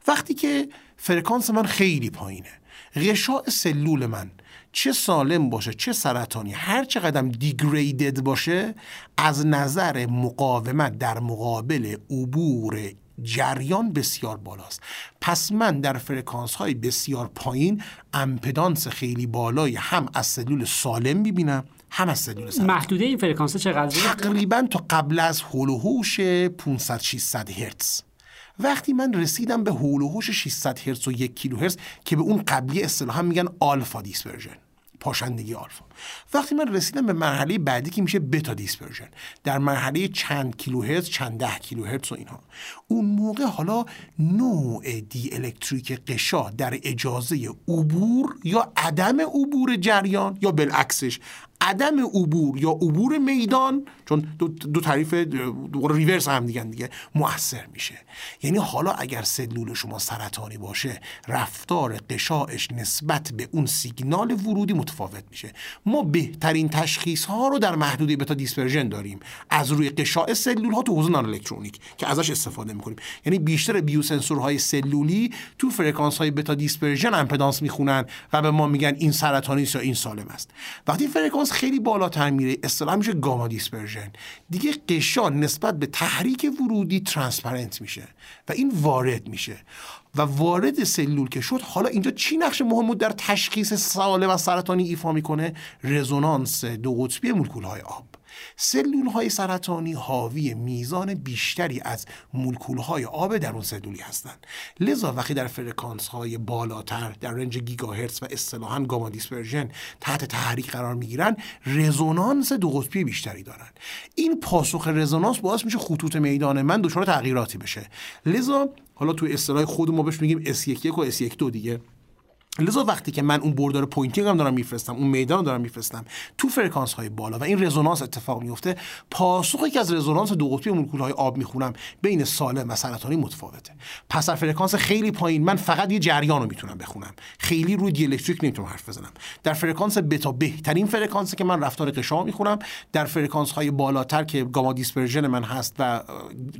وقتی که فرکانس من خیلی پایینه غشاء سلول من چه سالم باشه چه سرطانی هر چقدر degraded باشه از نظر مقاومت در مقابل عبور جریان بسیار بالاست. پس من در فرکانس های بسیار پایین امپدانس خیلی بالایی هم از سلول سالم می‌بینم هم از سلول سرطانی محدوده این فرکانس چقدر تقریبا تا قبل از هولوهوش 500 600 هرتز. وقتی من رسیدم به هول و هوش 600 هرتز و یک کیلو هرتز که به اون قبلی اصطلاحا میگن alpha dispersion پاشندگی آلفا. وقتی من رسیدم به مرحله بعدی که میشه beta dispersion در مرحله چند کیلوهرتز چند ده کیلوهرتز و اینها. اون موقع حالا نوع دی الکتریک قشا در اجازه عبور یا عدم عبور جریان یا بالعکسش عدم عبور یا عبور میدان چون دو, دو تعریف ریورس هم دیگه دیگه مؤثر میشه. یعنی حالا اگر سلول شما سرطانی باشه رفتار قشاش نسبت به اون سیگنال ورودی متفاوت میشه. ما بهترین تشخیص ها رو در محدوده beta dispersion داریم. از روی غشای سلول ها تو حوزه نانوالکترونیک که ازش استفاده می‌کنیم. یعنی بیشتر بیوسنسورهای سلولی تو فرکانس های beta dispersion امپدانس می‌خونن و به ما میگن این سرطانی یا این سالم است. وقتی فرکانس خیلی بالاتر میره. اصطلاح میشه gamma dispersion. دیگه غشا نسبت به تحریک ورودی transparent میشه و این وارد میشه. و وارد سلول که شد حالا اینجا چی نقش مهم در تشخیص سالم و سرطانی ایفا می‌کنه؟ رزونانس دو قطبی مولکول های آب. سلول های سرطانی حاوی میزان بیشتری از مولکول های آب در درون سلولی هستند. لذا وقتی در فرکانس های بالاتر در range گیگاهرتز و اصطلاحا gamma dispersion تحت تحریک قرار می‌گیرن رزونانس دو قطبی بیشتری دارن این پاسخ رزونانس باعث میشه خطوط میدان من دچار تغییراتی بشه. لذا حالا تو اصطلاح خود ما بهش میگیم S11 و S12 دیگه. لذا وقتی که من اون بردار پوینتینگ هم دارم میفرستم اون میدان رو دارم میفرستم تو فرکانس های بالا و این رزونانس اتفاق میفته پاسخی که از رزونانس دو قطبی مولکول های آب می‌خونم بین سالم و سرطانی متفاوته. پس در فرکانس خیلی پایین من فقط یه جریان رو می‌تونم بخونم. خیلی روی دیالکتریک نمی‌تونم حرف بزنم. در فرکانس بتا بهترین فرکانسی که من رفتار قشا می‌خونم در فرکانس های بالاتر که gamma dispersion من هست و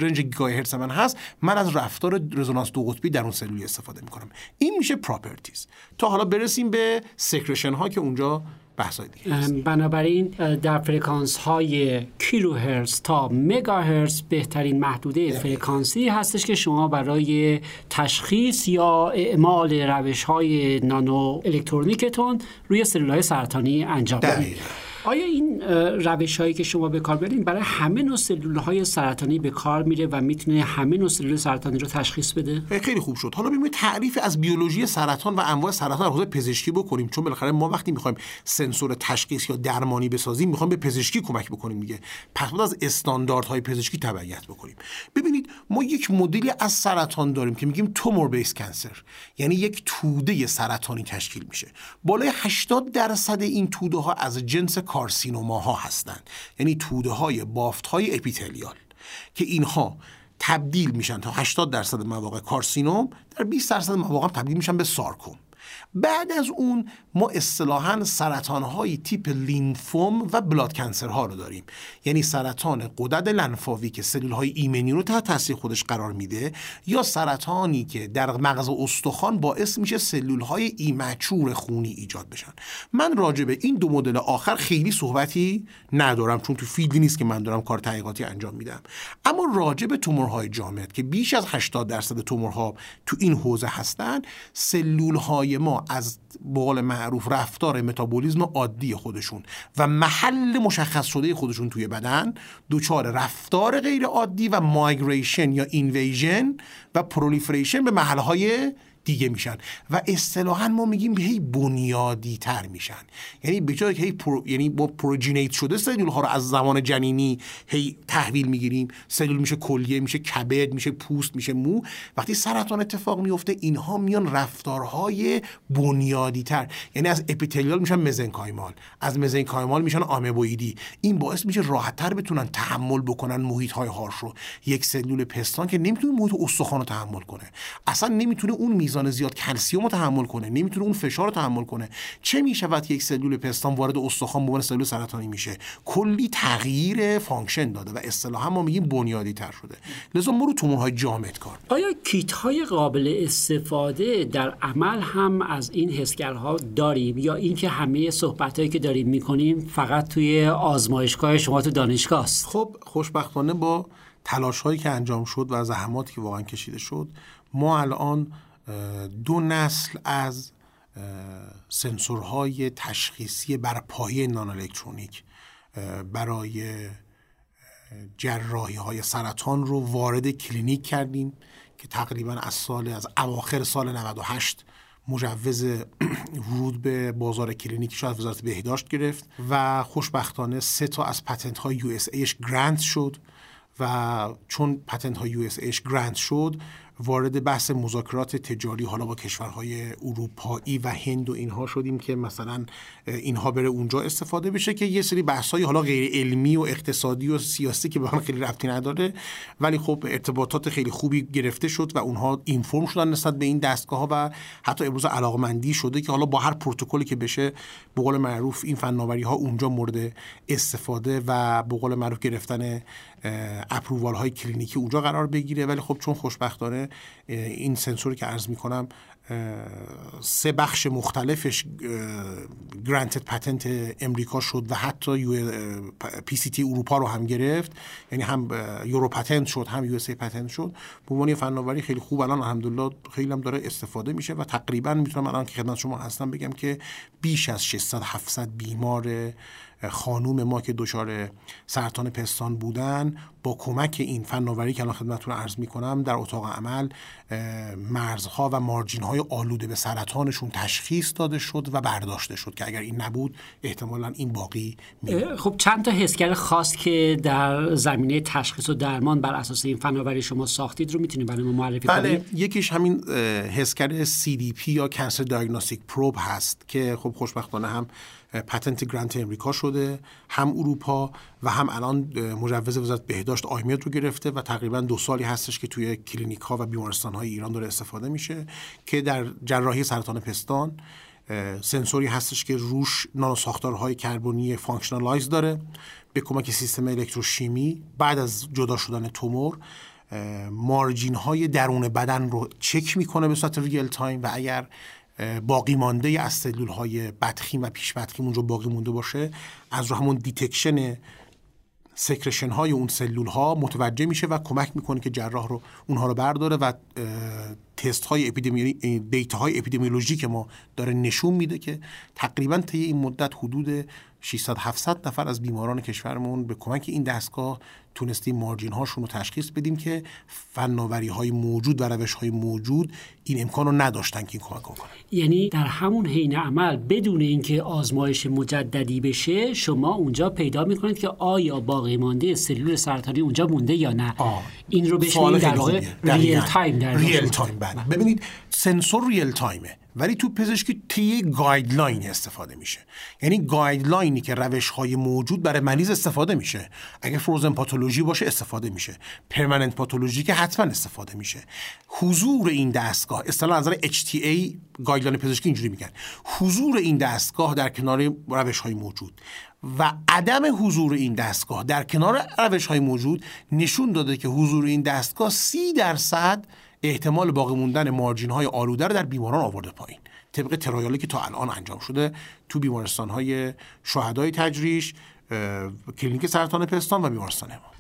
range گیگاهرتز من هست من از رفتار رزونانس دو قطبی درون سلولی استفاده می‌کنم. این میشه properties. تا حالا برسیم به secretion ها که اونجا بحث دیگه بنابراین در فرکانس های کیلو هرتز تا مگا هرتز بهترین محدوده فرکانسی هستش که شما برای تشخیص یا اعمال روش های نانو الکترونیکتون روی سلول های سرطانی انجام بدید. آیا این روش هایی که شما به کار میبرین برای همه نوع سلول های سرطانی به کار میره و می‌تونه همه نوع سلول سرطانی رو تشخیص بده؟ خیلی خوب شد. حالا بیایم تعریف از بیولوژی سرطان و انواع سرطان حوزه پزشکی بکنیم. چون بالاخره ما وقتی می‌خوایم سنسور تشخیص یا درمانی بسازیم می‌خوایم به پزشکی کمک بکنیم دیگه. پس از استانداردهای پزشکی تبعیت بکنیم. ببینید ما یک مدلی از سرطان داریم که میگیم تومور بیس کنسر یعنی یک توده سرطانی تشکیل میشه. بالای 80 درصد این توده ها از جنس کارسینوماها هستند. یعنی توده های بافت های اپیتلیال که اینها تبدیل میشن تا 80 درصد مواقع کارسینوم در 20 درصد مواقع تبدیل میشن به سارکوم. بعد از اون ما اصطلاحا سرطان های تیپ لیمفوم و بلاد کنسر ها رو داریم. یعنی سرطان قدرت لنفاوی که سلول های ایمنی رو تحت تاثیر خودش قرار میده یا سرطانی که در مغز استخوان باعث میشه سلول های ایمچور خونی ایجاد بشن. من راجع به این دو مدل آخر خیلی صحبتی ندارم چون تو field ی نیست که من دارم کار تحقیقاتی انجام میدم. اما راجع به تومورهای جامد که بیش از 80 درصد تومورها تو این حوزه هستن سلول های ما از بقول معروف رفتار متابولیزم عادی خودشون و محل مشخص شده خودشون توی بدن دچار رفتار غیر عادی و migration یا invasion و proliferation به محلهای دیگه میشن. و اصطلاحا ما میگیم هی بنیادی تر میشن. یعنی به که هی پرو... یعنی با progenate شده سلول ها رو از زمان جنینی هی تحویل می‌گیریم. سلول میشه کلیه میشه کبد میشه پوست میشه مو. وقتی سرطان اتفاق میفته اینها میان رفتارهای بنیادی تر. یعنی از epithelial میشن mesenchymal. از mesenchymal میشن amoeboid ی این باعث میشه راحت تر بتونن تحمل بکنن محیط های harsh رو. یک سلول پستان که نمی‌تونه محیط استخوان رو تحمل کنه. اصلا نمی‌تونه اون میزان زیاد کلسیوم رو تحمل کنه نمی‌تونه اون فشار رو تحمل کنه. چه می‌شود یک سلول پستان وارد استخوان به سلول سرطانی میشه؟ کلی تغییر function داده و اصطلاحا ما میگیم بنیادی تر شده. لذا ما رو تومورهای جامد کار آیا کیت های قابل استفاده در عمل هم از این حسگرها داریم؟ یا اینکه همه صحبت هایی که داریم می‌کنیم فقط توی آزمایشگاه شما تو دانشگاه است؟ خب خوشبختانه با تلاش هایی که انجام شد و زحماتی که واقعا کشیده شد ما الان دو نسل از سنسورهای تشخیصی بر پایه نانوالکترونیک برای جراحی های سرطان رو وارد کلینیک کردیم که تقریبا از سال از اواخر سال 98 مجوز ورود به بازار کلینیکی شاید وزارت بهداشت گرفت و خوشبختانه سه تا از patent های US ایش grant شد و چون پتنت های یو اس ایش گرانت شد وارد بحث مذاکرات تجاری حالا با کشورهای اروپایی و هند و اینها شدیم که مثلا اینها بره اونجا استفاده بشه که یه سری بحث‌های حالا غیر علمی و اقتصادی و سیاسی که به هم خیلی ربطی نداره ولی خب ارتباطات خیلی خوبی گرفته شد و اونها اینفرم شدن نسبت به این دستگاه ها و حتی امروز علاقمندی شده که حالا با هر پروتکلی که بشه به قول معروف این فناوری ها اونجا مورد استفاده و به قول معروف گرفتن approval های کلینیکی اونجا قرار بگیره. ولی خب چون خوشبختانه این سنسوری که عرض می‌کنم سه بخش مختلفش granted patent امریکا شد و حتی PCT اروپا رو هم گرفت. یعنی هم Euro patent شد هم US patent شد. به عنوان فناوری خیلی خوب الان الحمدلله خیلی هم داره استفاده میشه و تقریبا می‌تونم الان که خدمت شما هستم بگم که بیش از 600 700 بیمار خانوم ما که دچار سرطان پستان بودن با کمک این فناوری که الان خدمتتون عرض می‌کنم در اتاق عمل مرزها و مارجین های آلوده به سرطانشون تشخیص داده شد و برداشته شد که اگر این نبود احتمالا این باقی می خب چند تا حسگر خاص که در زمینه تشخیص و درمان بر اساس این فناوری شما ساختید رو می‌تونید برای ما معرفی بله. کنید یکیش همین حسگر CDP یا cancer diagnostic probe هست که خب خوشبختانه هم patent grant امریکا شده هم اروپا و هم الان مجوز وزارت بهداشت IMED رو گرفته و تقریبا دو سالی هستش که توی کلینیک ها و بیمارستان های ایران داره استفاده میشه که در جراحی سرطان پستان سنسوری هستش که روش نانوساختارهای کربنی functionalized داره به کمک سیستم الکتروشیمی. بعد از جدا شدن تومور margin های درون بدن رو چک می‌کنه به صورت real time و اگر باقی مانده از سلول های بدخیم و پیش بدخیم اونجا باقی مونده باشه از رو همون detection secretion های اون سلول ها متوجه میشه و کمک می‌کنه که جراح رو اونها رو برداره و تست های اپیدمی data های اپیدمیولوژی که ما داره نشون میده که تقریبا طی این مدت حدود 600 700 نفر از بیماران کشورمون به کمک این دستگاه تونستیم margin هاشون رو تشخیص بدیم که فناوری های موجود و روش های موجود این امکان رو نداشتن که این کمک کنن یعنی در همون حین عمل بدون اینکه آزمایش مجددی بشه شما اونجا پیدا می‌کنید که آیا باقی مانده سلول سرطانی اونجا مونده یا نه؟ آه. این رو بشه در واقع real time در real time ببینید سنسور real time ه ولی تو پزشکی طی guideline استفاده میشه. یعنی guideline ی که روش های موجود برای مریض استفاده میشه. اگه frozen pathology باشه استفاده میشه. permanent pathology که حتما استفاده میشه. حضور این دستگاه اصطلاح نظر HTA guideline پزشکی اینجوری میگن. حضور این دستگاه در کنار روش های موجود. و عدم حضور این دستگاه در کنار روش های موجود نشون داده که حضور این دستگاه سی درصد احتمال باقی موندن margin های آلوده رو در بیماران آورده پایین. طبق trial ی که تا الان انجام شده تو بیمارستان های شهدای تجریش کلینیک سرطان پستان و بیمارستان ما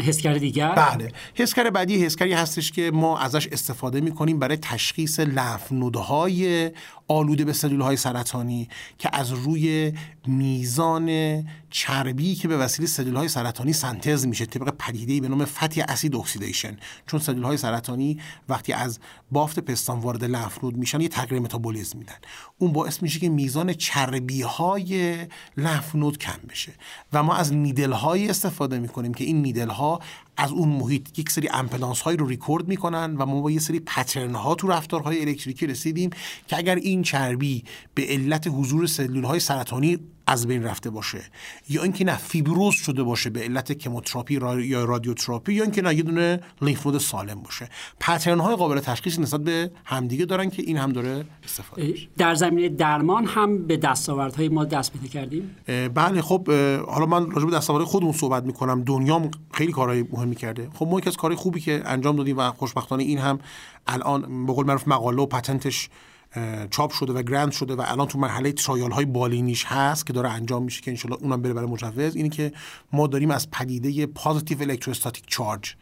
حسگر دیگر؟ بله. حسگر بعدی حسگری هستش که ما ازش استفاده می‌کنیم برای تشخیص lymph node های آلوده به سلول های سرطانی که از روی میزان چربی که به وسیله سلول های سرطانی سنتز میشه طبق پدیده‌ای به نام fatty acid oxidation. چون سلول های سرطانی وقتی از بافت پستان وارد lymph node میشن یه تغییر متابولیسم میدن. اون باعث میشه که میزان چربی های lymph node کم بشه. و ما از needle های استفاده می‌کنیم که این needle ها از اون محیط یک سری impedance هایی رو ریکورد می‌کنن و ما با یه سری pattern ها تو رفتارهای الکتریکی رسیدیم که اگر این چربی به علت حضور سلول های سرطانی از بین رفته باشه یا اینکه نه fibrose شده باشه به علت chemotherapy یا رادیوتراپی یا اینکه نه یه دونه لیمف نود سالم باشه. پترن های قابل تشخیص نسبت به همدیگه دارن که این هم داره استفاده میشه. در زمینه درمان هم به دستاوردهای ما دست پیدا کردیم؟ بله خب حالا من راجع به دستاوردهای خودمون صحبت می‌کنم. دنیام خیلی کارهای مهمی کرده خب ما یکی از کارهای خوبی که انجام دادیم و خوشبختانه این هم الان به قول معروف مقاله و پتنتش چاپ شده و گرند شده و الان تو مرحله ترایال های بالینیش هست که داره انجام میشه که انشالله اونم بره برای مجوز. اینی که ما داریم از پدیده positive electrostatic charge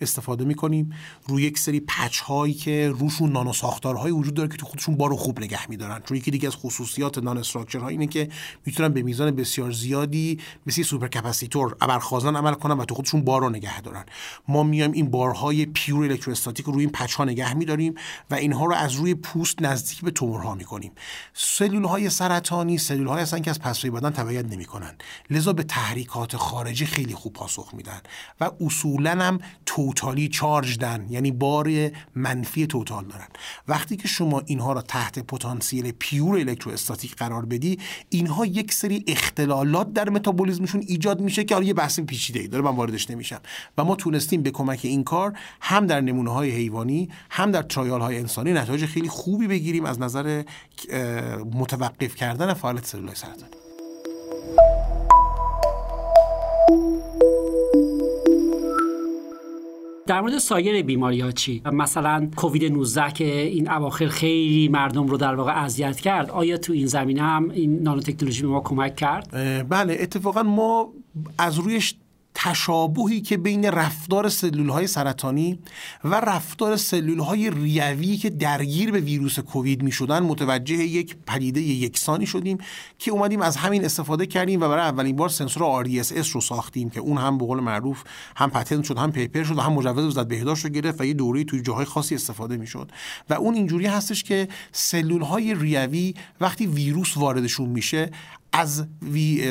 استفاده می‌کنیم. روی یک سری patch هایی که روشون نانو ساختارهایی وجود داره که تو خودشون بارو خوب نگه میدارن. چون یکی دیگه از خصوصیات nanostructure ها اینه که می‌تونن به میزان بسیار زیادی مثل supercapacitor ابرخازن عمل کنن و تو خودشون بارو نگه دارن. ما میایم این بارهای pure electrostatic رو روی این patch ها نگه میداریم و اینها رو از روی پوست نزدیک به تومورها می‌کنیم. سلول های سرطانی سلول های هستن که از پسوی بدن تبعیت نمی‌کنن. لذا به تحریکات خارجی خیلی خوب پاسخ میدن و اصولا هم توتالی چارج دن. یعنی بار منفی توتال دارن. وقتی که شما اینها را تحت پتانسیل پیور الکتروستاتیک قرار بدی اینها یک سری اختلالات در متابولیزمشون ایجاد میشه که یه بحث پیچیده ای داره من واردش نمیشم. و ما تونستیم به کمک این کار هم در نمونه های حیوانی هم در ترایال های انسانی نتایج خیلی خوبی بگیریم از نظر متوقف کردن فعالیت سلول سرطانی. در مورد سایر بیماری ها چی؟ مثلا کووید 19 که این اواخر خیلی مردم رو در واقع اذیت کرد. آیا تو این زمینه هم این نانو تکنولوژی به ما کمک کرد؟ بله اتفاقا ما از رویش تشابهی که بین رفتار سلول های سرطانی و رفتار سلول های ریوی که درگیر به ویروس کووید می شدن متوجه یک پدیده یکسانی شدیم که اومدیم از همین استفاده کردیم و برای اولین بار سنسور RDSS رو ساختیم که اون هم به قول معروف هم پتنت شد هم پیپر شد و هم مجوز وزارت بهداشت رو گرفت و یه دوره توی جاهای خاصی استفاده می شد و اون اینجوری هستش که سلول های ریوی وقتی ویروس واردشون میشه از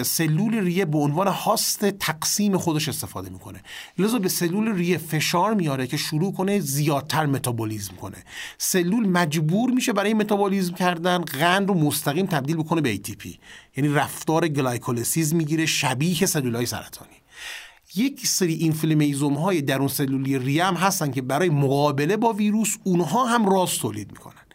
سلول ریه به عنوان هاست تقسیم خودش استفاده می‌کنه. لذا به سلول ریه فشار میاره که شروع کنه زیادتر متابولیزم کنه. سلول مجبور میشه برای متابولیزم کردن قند رو مستقیم تبدیل بکنه به ATP یعنی رفتار glycolysis می‌گیره شبیه سلول های سرطانی. یک سری inflammasome های درون سلولی ریه هم هستن که برای مقابله با ویروس اونها هم ROS تولید می‌کنن.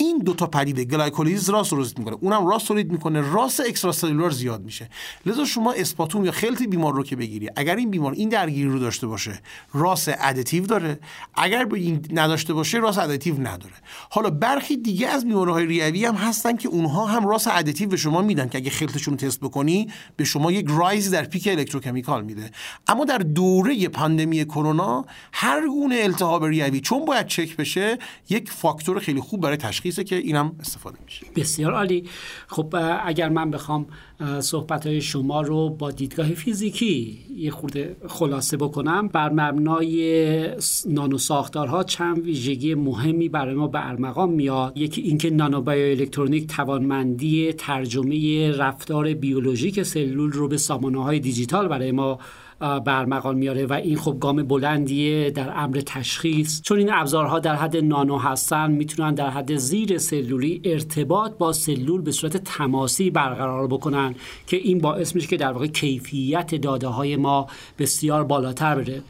این دو تا پدیده glycolysis ROS تولید می‌کنه. اونم ROS تولید می‌کنه. ROS extra زیاد میشه. لذا شما sputum یا خلط بیمار رو که بگیری اگر این بیمار این درگیری رو داشته باشه ROS additive داره. اگر این نداشته باشه ROS additive نداره. حالا برخی دیگه از بیماریهای ریوی هم هستن که اونها هم ROS additive به شما میدن که اگه خلطشون تست بکنی به شما یک rise در peak electrochemical میده. اما در دوره پاندمی کرونا هر گونه التهاب ریوی چون باید چک بشه یک فاکتور خیلی خوب برای تشخیصه که اینم استفاده میشه. بسیار عالی. خب اگر من بخوام صحبت های شما رو با دیدگاه فیزیکی یه خورده خلاصه بکنم بر مبنای نانو ساختارها چند ویژگی مهمی برای ما به ارمغان میاد. یکی اینکه نانو بایو الکترونیک توانمندی ترجمه رفتار بیولوژیک سلول رو به سامانه های دیجیتال برای ما برمقام میاره و این خب گام بلندیه در امر تشخیص. چون این ابزارها در حد نانو هستن می‌تونن در حد زیر سلولی ارتباط با سلول به صورت تماسی برقرار بکنن که این باعث میشه که در واقع کیفیت داده های ما بسیار بالاتر بره.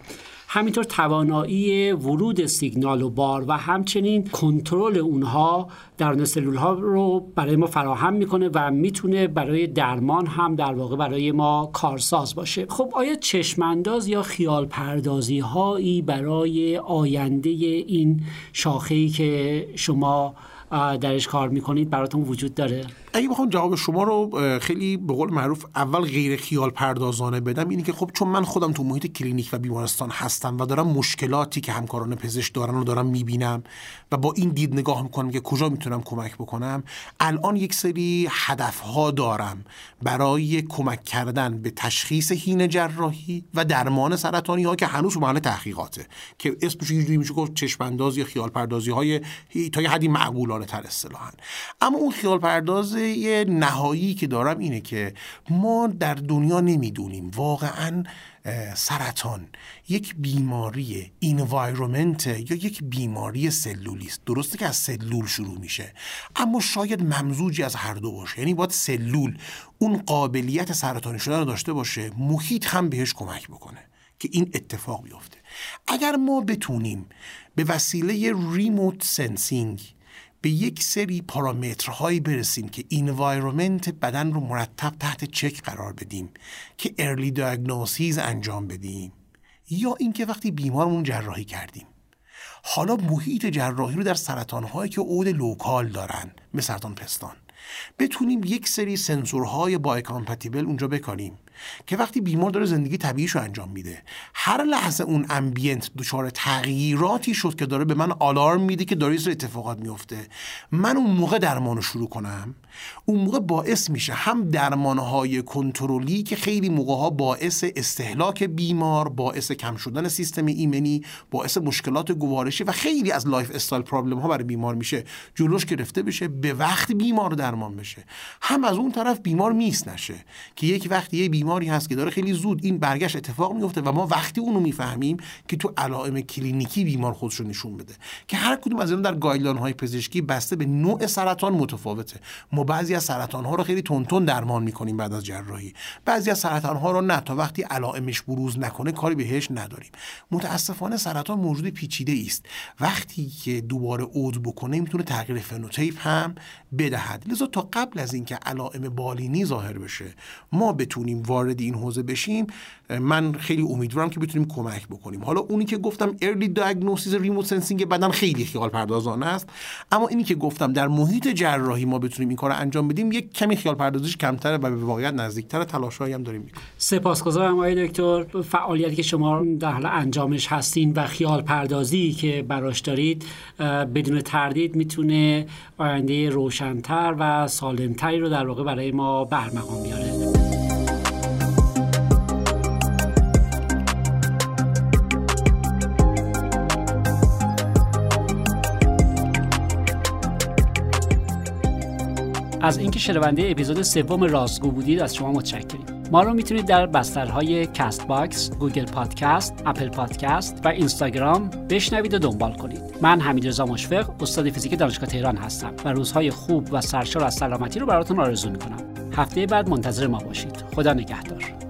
همینطور توانایی ورود سیگنال و بار و همچنین کنترل اونها در سلول ها رو برای ما فراهم می‌کنه و می‌تونه برای درمان هم در واقع برای ما کارساز باشه. خب آیا چشمانداز یا خیال پردازی هایی برای آینده این شاخه ای که شما درش کار می‌کنید براتون وجود داره؟ اگه بخوام جواب شما رو خیلی به قول معروف اول غیر خیال پردازانه بدم اینی که خب چون من خودم تو محیط کلینیک و بیمارستان هستم و دارم مشکلاتی که همکاران پزشک دارن رو دارم می‌بینم و با این دید نگاه می‌کنم که کجا می‌تونم کمک بکنم الان یک سری هدفها دارم برای کمک کردن به تشخیص هین جراحی و درمان سرطانی ها که هنوز محل تحقیقاته که اسمش اینجوری میشه گفت چشم یا خیال پردازی های تا یه حدی معقولانه تر اصطلاحا. اما اون خیال پرداز نهایی که دارم اینه که ما در دنیا نمی‌دونیم. واقعا سرطان یک بیماری اینوایرومنت یا یک بیماری سلولی است درسته که از سلول شروع میشه اما شاید ممزوجی از هر دو باشه. یعنی باید سلول اون قابلیت سرطانی شدن رو داشته باشه محیط هم بهش کمک بکنه که این اتفاق بیفته. اگر ما بتونیم به وسیله remote sensing به یک سری پارامترهایی برسیم که environment بدن رو مرتب تحت چک قرار بدیم که early diagnosis انجام بدیم. یا اینکه وقتی بیمارمون جراحی کردیم. حالا محیط جراحی رو در سرطانهایی که عود local دارن مثل سرطان پستان. بتونیم یک سری سنسورهای biocompatible اونجا بکنیم. که وقتی بیمار داره زندگی طبیعیش رو انجام میده. هر لحظه اون ambient دچار تغییراتی شد که داره به من آلارم میده که داره اتفاقات میفته. من اون موقع درمان رو شروع کنم. اون موقع باعث میشه هم درمانهای کنترلی که خیلی موقع ها باعث استهلاک بیمار باعث کم شدن سیستم ایمنی باعث مشکلات گوارشی و خیلی از lifestyle problem ها برای بیمار میشه جلوش گرفته بشه به وقت بیمار درمان بشه. هم از اون طرف بیمار miss نشه که یک وقتی یه بیماری هست که داره خیلی زود این برگشت اتفاق میفته و ما وقتی اونو می‌فهمیم که تو علائم کلینیکی بیمار خودش رو نشون بده. که هر کدوم از اینا در guideline های پزشکی بسته به نوع سرطان متفاوته. بعضی از سرطان ها رو خیلی تونتون درمان می‌کنیم بعد از جراحی. بعضی از سرطان ها رو نه. تا وقتی علائمش بروز نکنه کاری بهش نداریم. متاسفانه سرطان موجود پیچیده است. وقتی که دوباره عود بکنه می‌تونه تغییر فنوتیپ هم بدهد. لذا تا قبل از اینکه علائم بالینی ظاهر بشه ما بتونیم وارد این حوزه بشیم. من خیلی امیدوارم که بتونیم کمک بکنیم. حالا اونی که گفتم early diagnosis remote sensing بدن خیلی خیال پردازانه است. اما اینی که گفتم در محیط جراحی ما بتونیم این کار انجام بدیم یک کمی خیال پردازیش کمتره و به واقعیت نزدیکتر تلاشایی هم داریم سپاسگزارم آقای دکتر. فعالیتی که شما در حال انجامش هستین و خیال پردازی که براش دارید بدون تردید می‌تونه آینده روشنتر و سالمتری رو در واقع برای ما به ارمغان بیاره. از اینکه شنونده اپیزود سوم رازگو بودید از شما متشکریم ما رو می‌تونید در بسترهای کست باکس، گوگل پادکست، اپل پادکست و اینستاگرام بشنوید و دنبال کنید. من حمید رضا مشفق، استاد فیزیک دانشگاه تهران هستم و روزهای خوب و سرشار از سلامتی رو براتون آرزو می‌کنم. هفته بعد منتظر ما باشید. خدا نگهدار.